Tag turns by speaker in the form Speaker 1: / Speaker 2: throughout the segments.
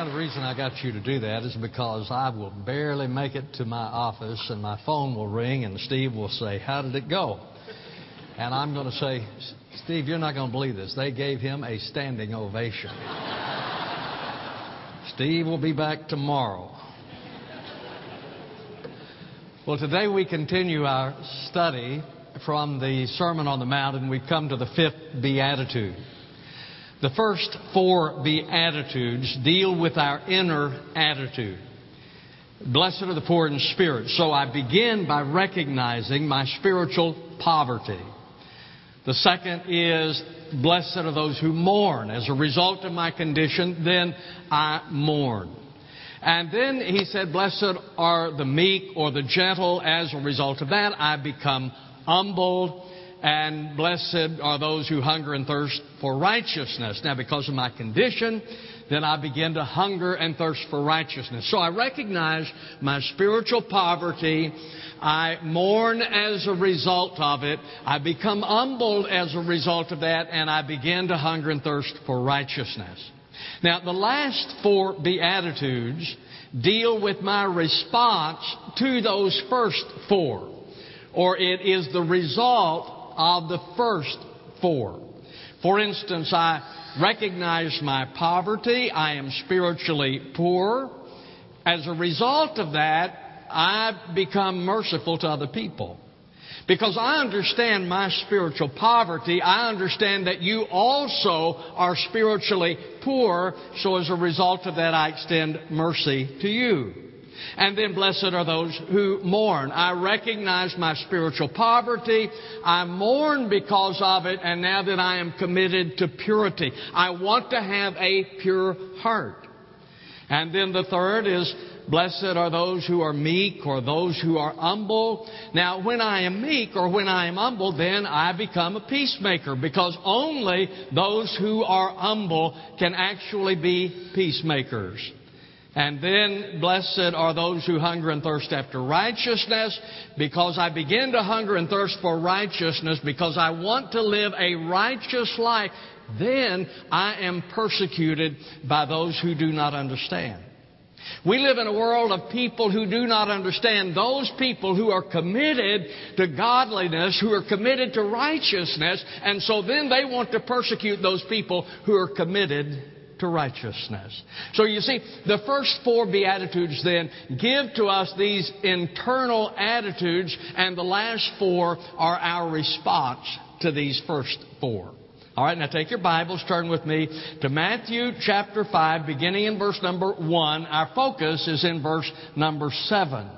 Speaker 1: Now, the reason I got you to do that is because I will barely make it to my office and my phone will ring and Steve will say, How did it go? And I'm going to say, Steve, you're not going to believe this. They gave him a standing ovation. Steve will be back tomorrow. Well, today we continue our study from the Sermon on the Mount, and we've come to the fifth beatitude. The first four Beatitudes deal with our inner attitude. Blessed are the poor in spirit. So I begin by recognizing my spiritual poverty. The second is, blessed are those who mourn. As a result of my condition, then I mourn. And then he said, blessed are the meek or the gentle. As a result of that, I become humbled and blessed are those who hunger and thirst for righteousness. Now, because of my condition, then I begin to hunger and thirst for righteousness. So I recognize my spiritual poverty. I mourn as a result of it. I become humbled as a result of that, and I begin to hunger and thirst for righteousness. Now, the last four Beatitudes deal with my response to those first four, or it is the result of the first four. For instance, I recognize my poverty. I am spiritually poor. As a result of that, I become merciful to other people. Because I understand my spiritual poverty, I understand that you also are spiritually poor, so as a result of that, I extend mercy to you. And then blessed are those who mourn. I recognize my spiritual poverty. I mourn because of it, and now that I am committed to purity, I want to have a pure heart. And then the third is Blessed are those who are meek or those who are humble. Now, when I am meek or when I am humble, then I become a peacemaker because only those who are humble can actually be peacemakers. And then blessed are those who hunger and thirst after righteousness, because I begin to hunger and thirst for righteousness, because I want to live a righteous life, then I am persecuted by those who do not understand. We live in a world of people who do not understand. Those people who are committed to godliness, who are committed to righteousness, and so then they want to persecute those people who are committed to righteousness. So you see, the first four Beatitudes then give to us these internal attitudes, and the last four are our response to these first four. All right, now take your Bibles, turn with me to Matthew chapter 5, beginning in verse number 1. Our focus is in verse number 7.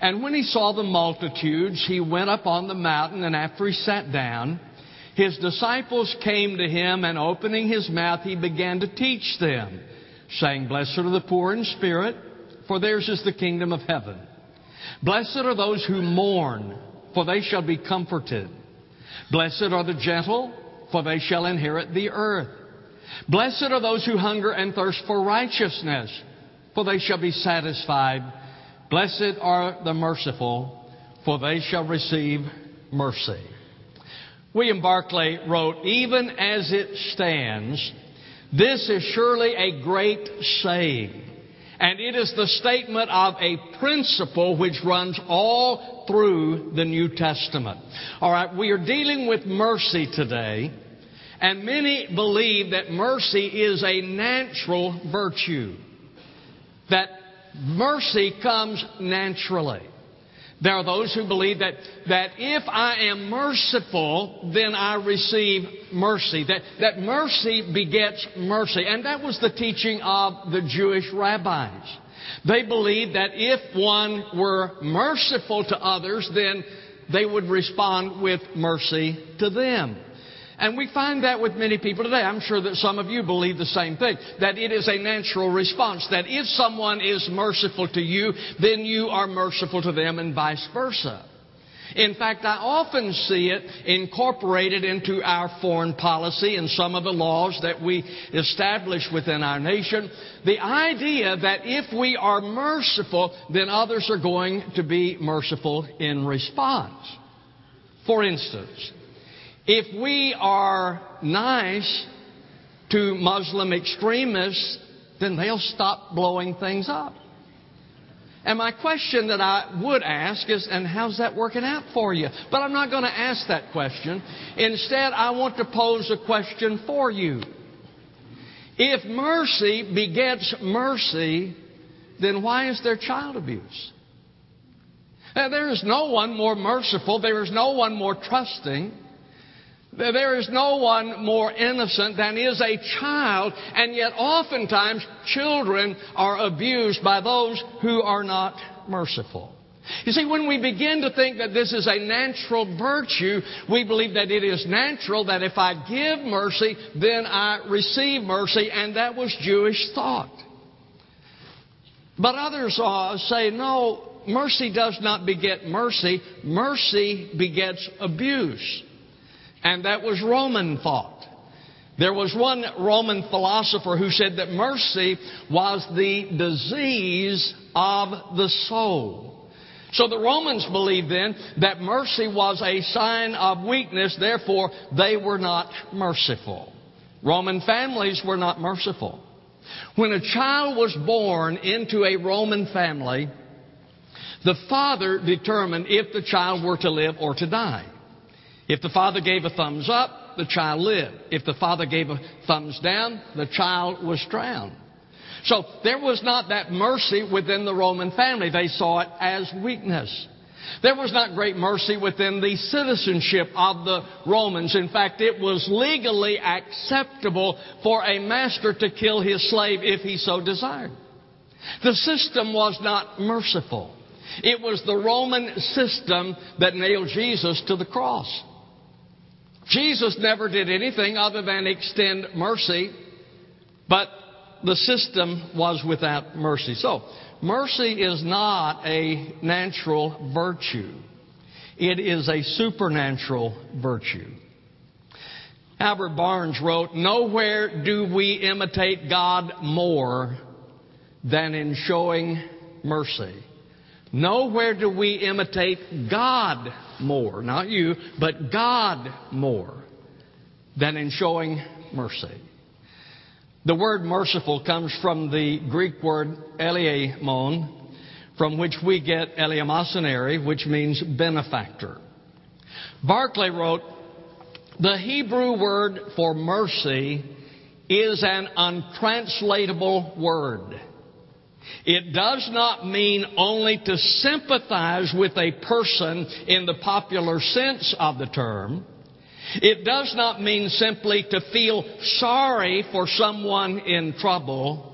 Speaker 1: And when he saw the multitudes, he went up on the mountain, and after he sat down, his disciples came to him, and opening his mouth, he began to teach them, saying, Blessed are the poor in spirit, for theirs is the kingdom of heaven. Blessed are those who mourn, for they shall be comforted. Blessed are the gentle, for they shall inherit the earth. Blessed are those who hunger and thirst for righteousness, for they shall be satisfied. Blessed are the merciful, for they shall receive mercy. William Barclay wrote, Even as it stands, this is surely a great saying. And it is the statement of a principle which runs all through the New Testament. All right, we are dealing with mercy today. And many believe that mercy is a natural virtue. That mercy comes naturally. There are those who believe that, that if I am merciful, then I receive mercy. That, that mercy begets mercy. And that was the teaching of the Jewish rabbis. They believed that if one were merciful to others, then they would respond with mercy to them. And we find that with many people today. I'm sure that some of you believe the same thing. That it is a natural response. That if someone is merciful to you, then you are merciful to them and vice versa. In fact, I often see it incorporated into our foreign policy and some of the laws that we establish within our nation. The idea that if we are merciful, then others are going to be merciful in response. For instance, if we are nice to Muslim extremists, then they'll stop blowing things up. And my question that I would ask is, and how's that working out for you? But I'm not going to ask that question. Instead, I want to pose a question for you. If mercy begets mercy, then why is there child abuse? There is no one more merciful. There is no one more trusting. There is no one more innocent than is a child, and yet oftentimes children are abused by those who are not merciful. You see, when we begin to think that this is a natural virtue, we believe that it is natural that if I give mercy, then I receive mercy, and that was Jewish thought. But others uh, say, no, mercy does not beget mercy, mercy begets abuse. And that was Roman thought. There was one Roman philosopher who said that mercy was the disease of the soul. So the Romans believed then that mercy was a sign of weakness, therefore they were not merciful. Roman families were not merciful. When a child was born into a Roman family, the father determined if the child were to live or to die. If the father gave a thumbs up, the child lived. If the father gave a thumbs down, the child was drowned. So there was not that mercy within the Roman family. They saw it as weakness. There was not great mercy within the citizenship of the Romans. In fact, it was legally acceptable for a master to kill his slave if he so desired. The system was not merciful. It was the Roman system that nailed Jesus to the cross. Jesus never did anything other than extend mercy, but the system was without mercy. So, mercy is not a natural virtue. It is a supernatural virtue. Albert Barnes wrote, Nowhere do we imitate God more than in showing mercy. Nowhere do we imitate God more, not you, but God more than in showing mercy. The word merciful comes from the Greek word eleemon, from which we get eleemosynary, which means benefactor. Barclay wrote, the Hebrew word for mercy is an untranslatable word. It does not mean only to sympathize with a person in the popular sense of the term. It does not mean simply to feel sorry for someone in trouble.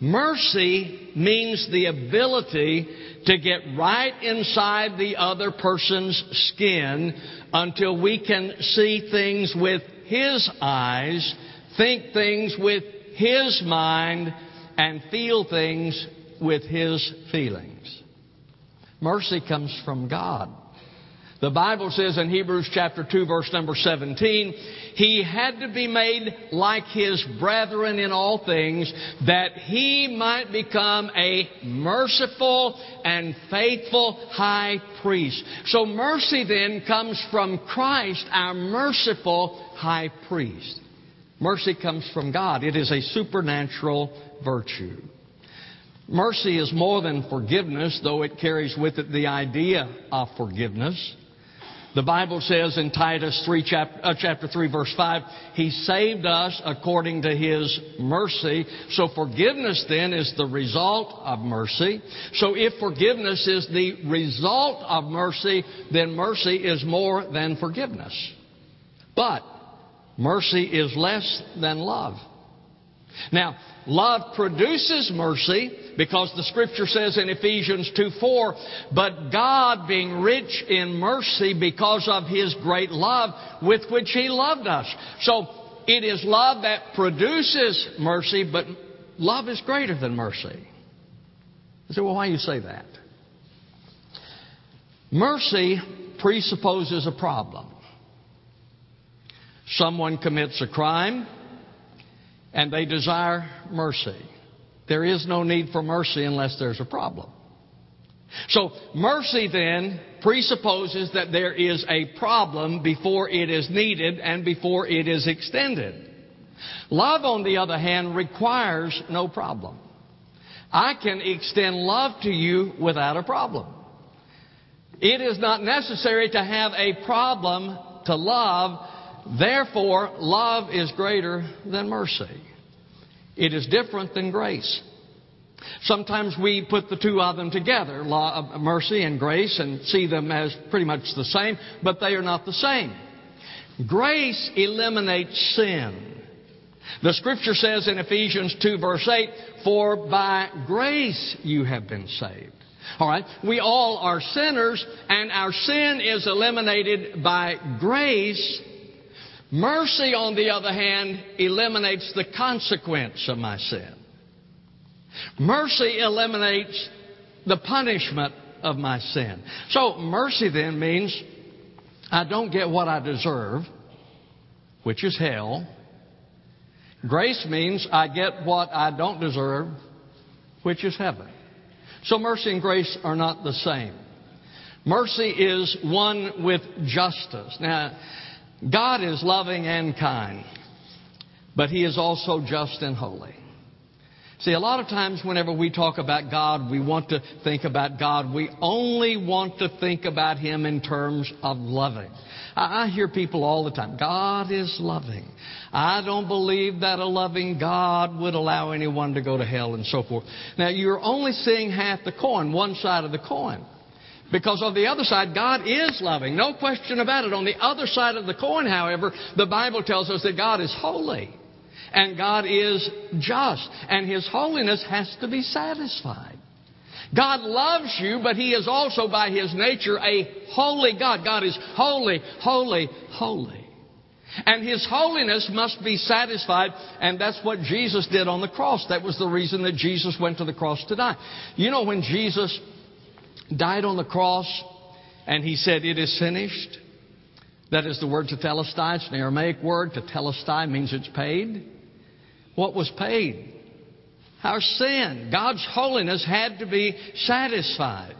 Speaker 1: Mercy means the ability to get right inside the other person's skin until we can see things with His eyes, think things with His mind, and feel things with his feelings. Mercy comes from God. The Bible says in Hebrews chapter 2 verse number 17, he had to be made like his brethren in all things that he might become a merciful and faithful high priest. So mercy then comes from Christ, our merciful high priest. Mercy comes from God. It is a supernatural virtue. Mercy is more than forgiveness, though it carries with it the idea of forgiveness. The Bible says in Titus 3, chapter, uh, chapter 3, verse 5, He saved us according to His mercy. So forgiveness then is the result of mercy. So if forgiveness is the result of mercy, then mercy is more than forgiveness. But mercy is less than love. Now, love produces mercy because the scripture says in Ephesians 2 4, but God being rich in mercy because of his great love with which he loved us. So it is love that produces mercy, but love is greater than mercy. I say, well, why do you say that? Mercy presupposes a problem. Someone commits a crime and they desire mercy. There is no need for mercy unless there's a problem. So mercy then presupposes that there is a problem before it is needed and before it is extended. Love, on the other hand, requires no problem. I can extend love to you without a problem. It is not necessary to have a problem to love. Therefore, love is greater than mercy. It is different than grace. Sometimes we put the two of them together, law, mercy and grace, and see them as pretty much the same, but they are not the same. Grace eliminates sin. The scripture says in Ephesians 2 verse 8, For by grace you have been saved. Alright, we all are sinners, and our sin is eliminated by grace. Mercy, on the other hand, eliminates the consequence of my sin. Mercy eliminates the punishment of my sin. So, mercy then means I don't get what I deserve, which is hell. Grace means I get what I don't deserve, which is heaven. So, mercy and grace are not the same. Mercy is one with justice. Now, God is loving and kind, but He is also just and holy. See, a lot of times whenever we talk about God, we want to think about God. We only want to think about Him in terms of loving. I, hear people all the time, God is loving. I don't believe that a loving God would allow anyone to go to hell and so forth. Now, you're only seeing half the coin, one side of the coin. Because on the other side, God is loving. No question about it. On the other side of the coin, however, the Bible tells us that God is holy and God is just, and His holiness has to be satisfied. God loves you, but He is also by His nature a holy God. God is holy, holy, holy. And His holiness must be satisfied, and that's what Jesus did on the cross. That was the reason that Jesus went to the cross to die. You know, when Jesus died on the cross and He said, It is finished, that is the word tetelestai. It's an Aramaic word. Tetelestai means it's paid what was paid. Our sin, God's holiness had to be satisfied.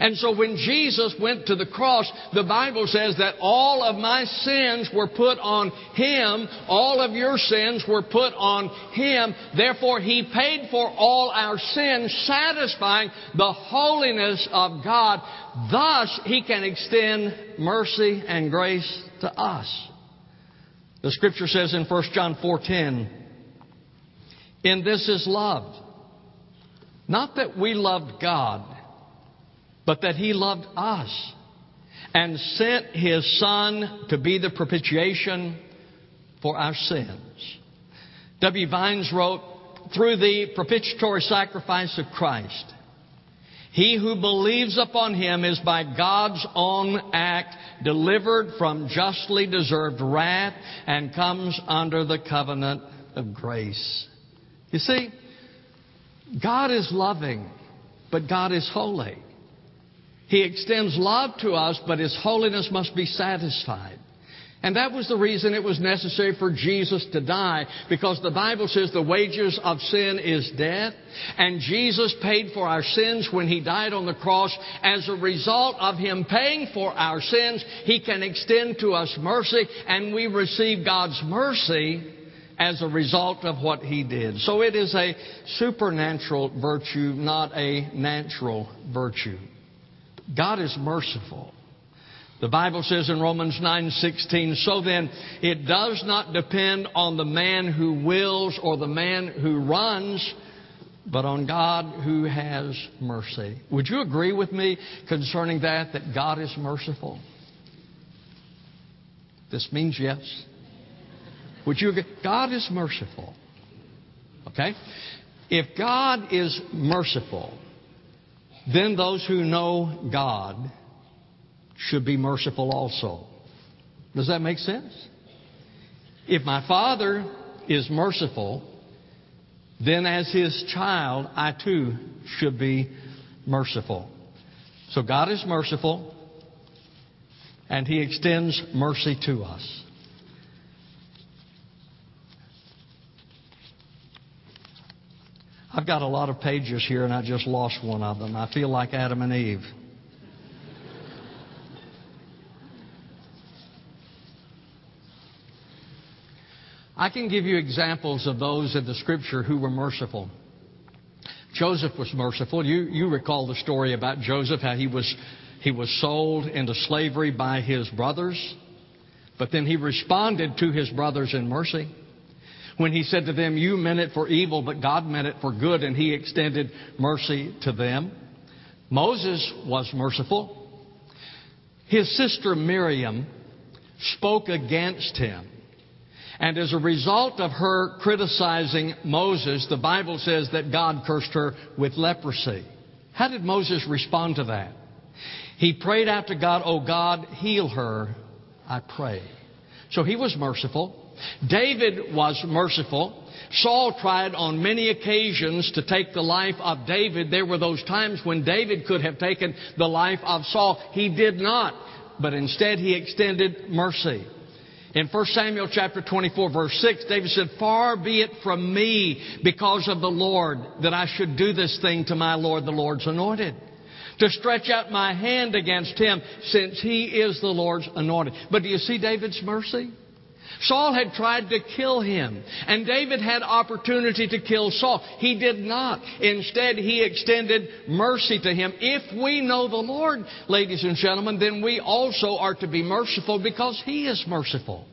Speaker 1: And so when Jesus went to the cross, the Bible says that all of my sins were put on Him. All of your sins were put on Him. Therefore, He paid for all our sins, satisfying the holiness of God. Thus, He can extend mercy and grace to us. The scripture says in 1 John 4:10, in this is love. Not that we loved God, but that He loved us and sent His Son to be the propitiation for our sins. W. Vines wrote, through the propitiatory sacrifice of Christ, he who believes upon him is by God's own act delivered from justly deserved wrath and comes under the covenant of grace. You see, God is loving, but God is holy. He extends love to us, but His holiness must be satisfied. And that was the reason it was necessary for Jesus to die, because the Bible says the wages of sin is death, and Jesus paid for our sins when He died on the cross. As a result of Him paying for our sins, He can extend to us mercy, and we receive God's mercy as a result of what he did. So it is a supernatural virtue, not a natural virtue. God is merciful. The Bible says in Romans 9:16, so then it does not depend on the man who wills or the man who runs, but on God who has mercy. Would you agree with me concerning that that God is merciful? This means yes. Would you agree? God is merciful. Okay? If God is merciful, then those who know God should be merciful also. Does that make sense? If my Father is merciful, then as His child, I too should be merciful. So God is merciful, and He extends mercy to us. I've got a lot of pages here and I just lost one of them. I feel like Adam and Eve. I can give you examples of those in the scripture who were merciful. Joseph was merciful. You, you recall the story about Joseph, how he was, he was sold into slavery by his brothers, but then he responded to his brothers in mercy. When he said to them, You meant it for evil, but God meant it for good, and he extended mercy to them. Moses was merciful. His sister Miriam spoke against him. And as a result of her criticizing Moses, the Bible says that God cursed her with leprosy. How did Moses respond to that? He prayed to God, Oh God, heal her, I pray. So he was merciful. David was merciful. Saul tried on many occasions to take the life of David. There were those times when David could have taken the life of Saul. He did not, but instead he extended mercy. In 1 Samuel chapter 24 verse 6, David said, Far be it from me because of the Lord that I should do this thing to my Lord, the Lord's anointed. To stretch out my hand against him since he is the Lord's anointed. But do you see David's mercy? Saul had tried to kill him, and David had opportunity to kill Saul. He did not. Instead, he extended mercy to him. If we know the Lord, ladies and gentlemen, then we also are to be merciful because he is merciful.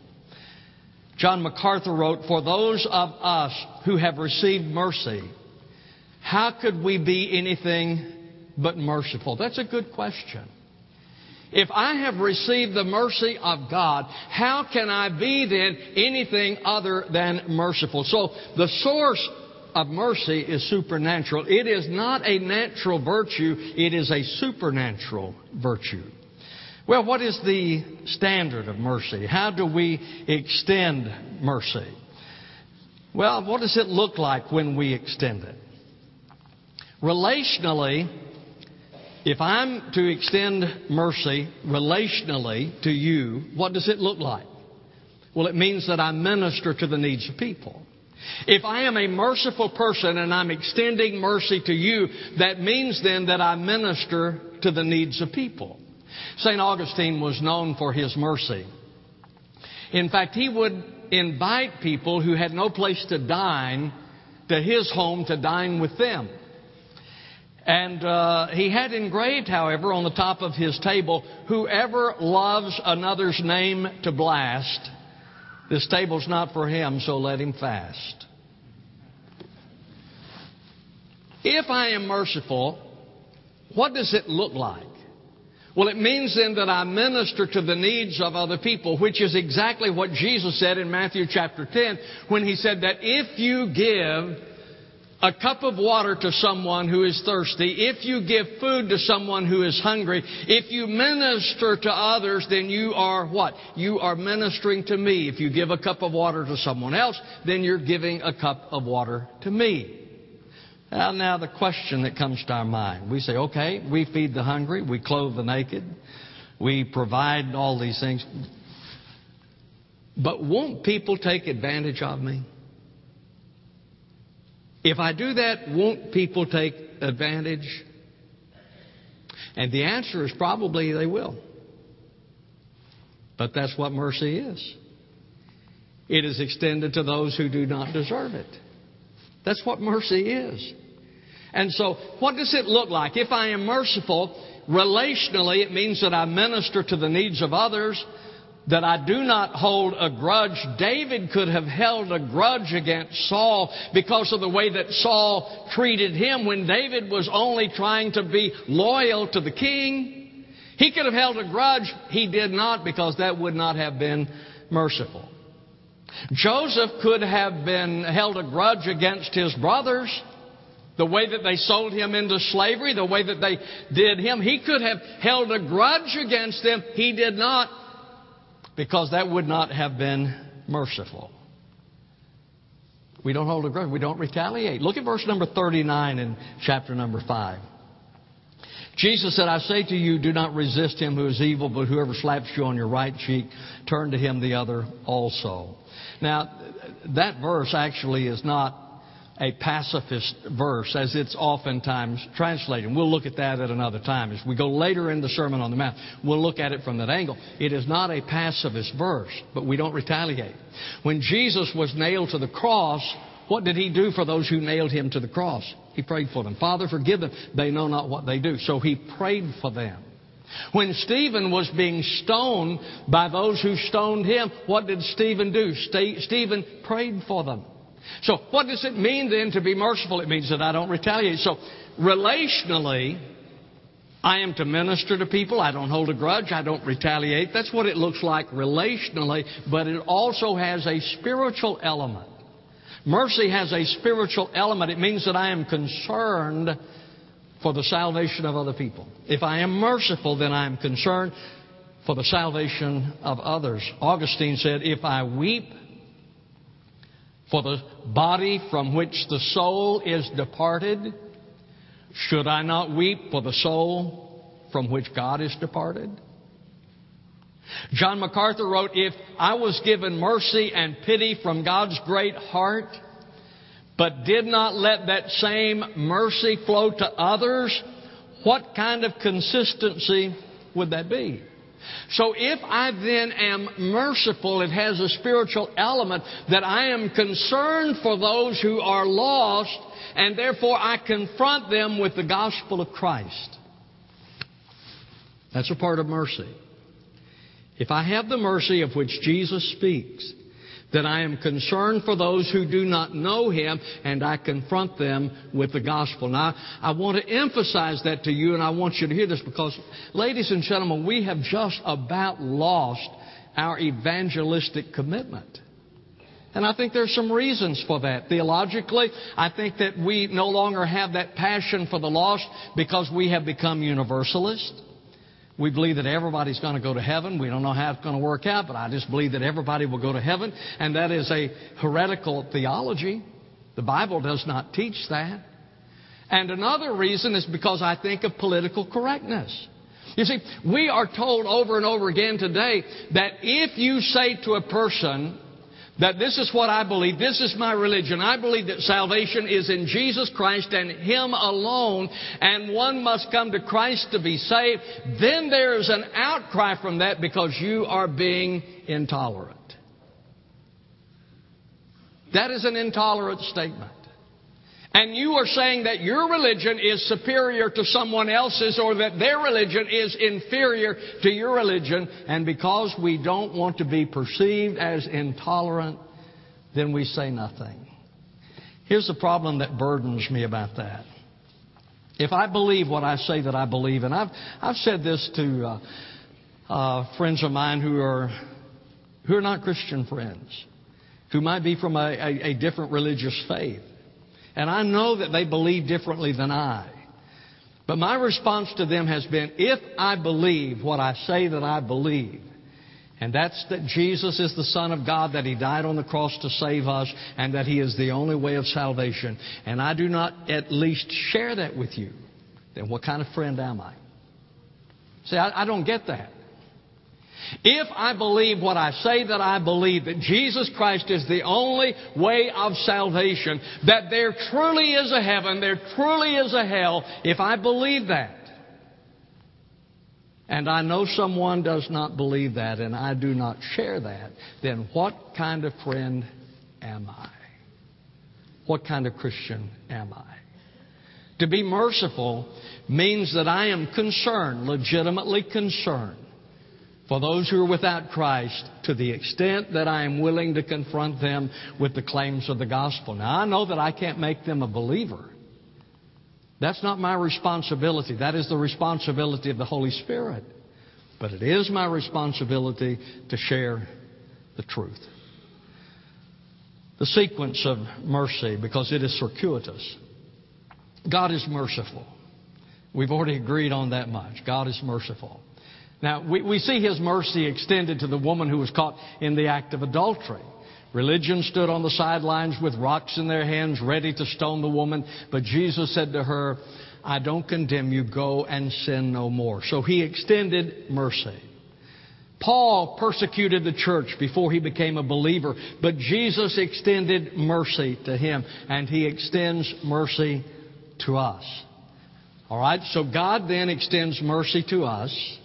Speaker 1: John MacArthur wrote, For those of us who have received mercy, how could we be anything but merciful? That's a good question. If I have received the mercy of God, how can I be then anything other than merciful? So the source of mercy is supernatural. It is not a natural virtue, it is a supernatural virtue. Well, what is the standard of mercy? How do we extend mercy? Well, what does it look like when we extend it? Relationally, if I'm to extend mercy relationally to you, what does it look like? Well, it means that I minister to the needs of people. If I am a merciful person and I'm extending mercy to you, that means then that I minister to the needs of people. St. Augustine was known for his mercy. In fact, he would invite people who had no place to dine to his home to dine with them. And uh, he had engraved, however, on the top of his table, whoever loves another's name to blast, this table's not for him, so let him fast. If I am merciful, what does it look like? Well, it means then that I minister to the needs of other people, which is exactly what Jesus said in Matthew chapter 10 when he said that if you give a cup of water to someone who is thirsty, if you give food to someone who is hungry, if you minister to others, then you are what? You are ministering to me. If you give a cup of water to someone else, then you're giving a cup of water to me. Now, now the question that comes to our mind, we say, okay, we feed the hungry, we clothe the naked, we provide all these things. But won't people take advantage of me? If I do that, won't people take advantage? And the answer is probably they will. But that's what mercy is. It is extended to those who do not deserve it. That's what mercy is. And so, what does it look like? If I am merciful, relationally, it means that I minister to the needs of others that I do not hold a grudge. David could have held a grudge against Saul because of the way that Saul treated him when David was only trying to be loyal to the king. He could have held a grudge. He did not because that would not have been merciful. Joseph could have been held a grudge against his brothers. The way that they sold him into slavery, the way that they did him, he could have held a grudge against them. He did not because that would not have been merciful. We don't hold a grudge. We don't retaliate. Look at verse number 39 in chapter number 5. Jesus said, I say to you, do not resist him who is evil, but whoever slaps you on your right cheek, turn to him the other also. Now, that verse actually is not a pacifist verse, as it's oftentimes translated. We'll look at that at another time. As we go later in the Sermon on the Mount, we'll look at it from that angle. It is not a pacifist verse, but we don't retaliate. When Jesus was nailed to the cross, what did he do for those who nailed him to the cross? He prayed for them. Father, forgive them. They know not what they do. So he prayed for them. When Stephen was being stoned by those who stoned him, what did Stephen do? Stephen prayed for them. So, what does it mean then to be merciful? It means that I don't retaliate. So, relationally, I am to minister to people. I don't hold a grudge. I don't retaliate. That's what it looks like relationally, but it also has a spiritual element. Mercy has a spiritual element. It means that I am concerned for the salvation of other people. If I am merciful, then I am concerned for the salvation of others. Augustine said, If I weep for the body from which the soul is departed, should I not weep for the soul from which God is departed? John MacArthur wrote, If I was given mercy and pity from God's great heart, but did not let that same mercy flow to others, what kind of consistency would that be? So if I then am merciful, it has a spiritual element that I am concerned for those who are lost, and therefore I confront them with the gospel of Christ. That's a part of mercy. If I have the mercy of which Jesus speaks, that I am concerned for those who do not know Him and I confront them with the gospel. Now, I want to emphasize that to you and I want you to hear this because, ladies and gentlemen, we have just about lost our evangelistic commitment. And I think there's some reasons for that. Theologically, I think that we no longer have that passion for the lost because we have become universalists. We believe that everybody's going to go to heaven. We don't know how it's going to work out, but I just believe that everybody will go to heaven. And that is a heretical theology. The Bible does not teach that. And another reason is because I think of political correctness. You see, we are told over and over again today that if you say to a person, that this is what I believe. This is my religion. I believe that salvation is in Jesus Christ and Him alone, and one must come to Christ to be saved. Then there is an outcry from that because you are being intolerant. That is an intolerant statement and you are saying that your religion is superior to someone else's or that their religion is inferior to your religion, and because we don't want to be perceived as intolerant, then we say nothing. Here's the problem that burdens me about that. If I believe what I say that I believe, and I've, I've said this to uh, uh, friends of mine who are, who are not Christian friends, who might be from a, a, a different religious faith. And I know that they believe differently than I. But my response to them has been if I believe what I say that I believe, and that's that Jesus is the Son of God, that He died on the cross to save us, and that He is the only way of salvation, and I do not at least share that with you, then what kind of friend am I? See, I, I don't get that. If I believe what I say that I believe, that Jesus Christ is the only way of salvation, that there truly is a heaven, there truly is a hell, if I believe that, and I know someone does not believe that, and I do not share that, then what kind of friend am I? What kind of Christian am I? To be merciful means that I am concerned, legitimately concerned, for those who are without Christ to the extent that I am willing to confront them with the claims of the gospel. Now, I know that I can't make them a believer. That's not my responsibility. That is the responsibility of the Holy Spirit. But it is my responsibility to share the truth. The sequence of mercy, because it is circuitous. God is merciful. We've already agreed on that much. God is merciful. Now, we, we see his mercy extended to the woman who was caught in the act of adultery. Religion stood on the sidelines with rocks in their hands, ready to stone the woman. But Jesus said to her, I don't condemn you. Go and sin no more. So he extended mercy. Paul persecuted the church before he became a believer, but Jesus extended mercy to him, and he extends mercy to us. All right, so God then extends mercy to us.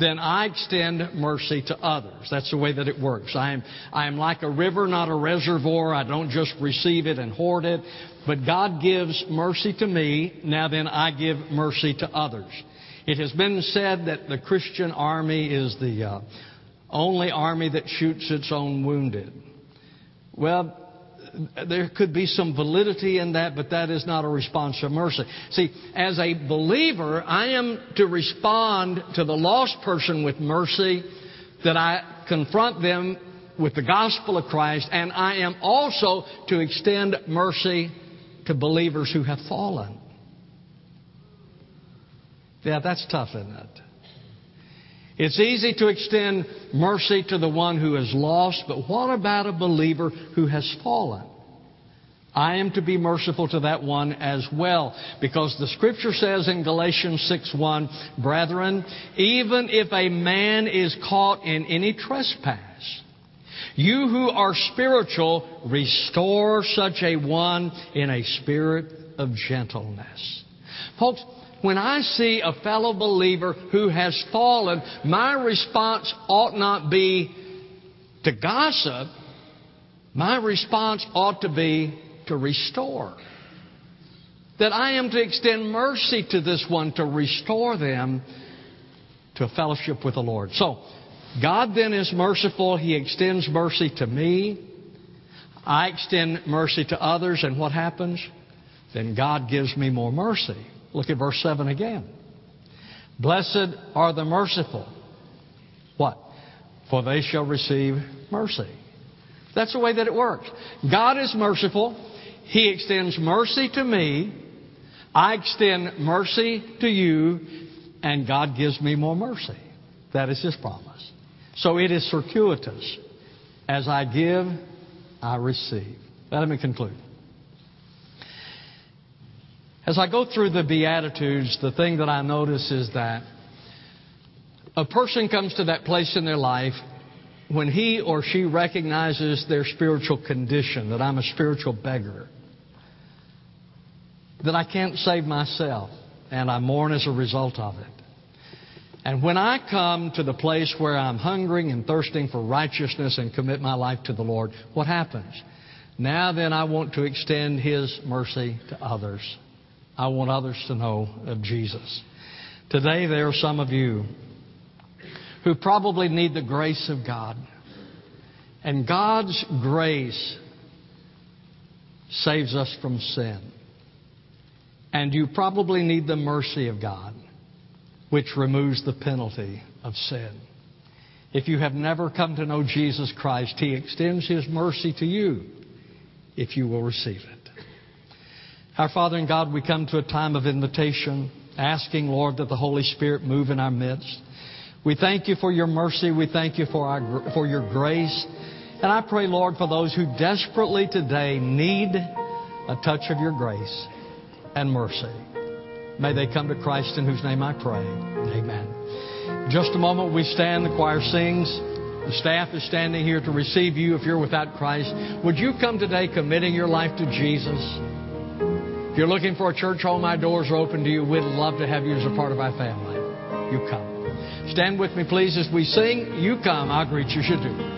Speaker 1: Then I extend mercy to others. That's the way that it works. I am, I am like a river, not a reservoir. I don't just receive it and hoard it. But God gives mercy to me. Now then I give mercy to others. It has been said that the Christian army is the uh, only army that shoots its own wounded. Well, there could be some validity in that, but that is not a response of mercy. See, as a believer, I am to respond to the lost person with mercy, that I confront them with the gospel of Christ, and I am also to extend mercy to believers who have fallen. Yeah, that's tough, isn't it? It's easy to extend mercy to the one who is lost, but what about a believer who has fallen? I am to be merciful to that one as well, because the scripture says in Galatians 6:1, brethren, even if a man is caught in any trespass, you who are spiritual, restore such a one in a spirit of gentleness. Folks, when I see a fellow believer who has fallen, my response ought not be to gossip. My response ought to be to restore. That I am to extend mercy to this one to restore them to fellowship with the Lord. So, God then is merciful. He extends mercy to me. I extend mercy to others, and what happens? Then God gives me more mercy. Look at verse 7 again. Blessed are the merciful. What? For they shall receive mercy. That's the way that it works. God is merciful. He extends mercy to me. I extend mercy to you, and God gives me more mercy. That is His promise. So it is circuitous. As I give, I receive. Let me conclude. As I go through the Beatitudes, the thing that I notice is that a person comes to that place in their life when he or she recognizes their spiritual condition, that I'm a spiritual beggar, that I can't save myself, and I mourn as a result of it. And when I come to the place where I'm hungering and thirsting for righteousness and commit my life to the Lord, what happens? Now then, I want to extend His mercy to others. I want others to know of Jesus. Today, there are some of you who probably need the grace of God. And God's grace saves us from sin. And you probably need the mercy of God, which removes the penalty of sin. If you have never come to know Jesus Christ, He extends His mercy to you if you will receive it. Our Father and God, we come to a time of invitation, asking, Lord, that the Holy Spirit move in our midst. We thank you for your mercy. We thank you for, our, for your grace. And I pray, Lord, for those who desperately today need a touch of your grace and mercy. May they come to Christ in whose name I pray. Amen. Just a moment, we stand, the choir sings. The staff is standing here to receive you if you're without Christ. Would you come today committing your life to Jesus? If you're looking for a church home, my doors are open to you. We'd love to have you as a part of our family. You come. Stand with me, please, as we sing. You come. I'll greet you. You should do.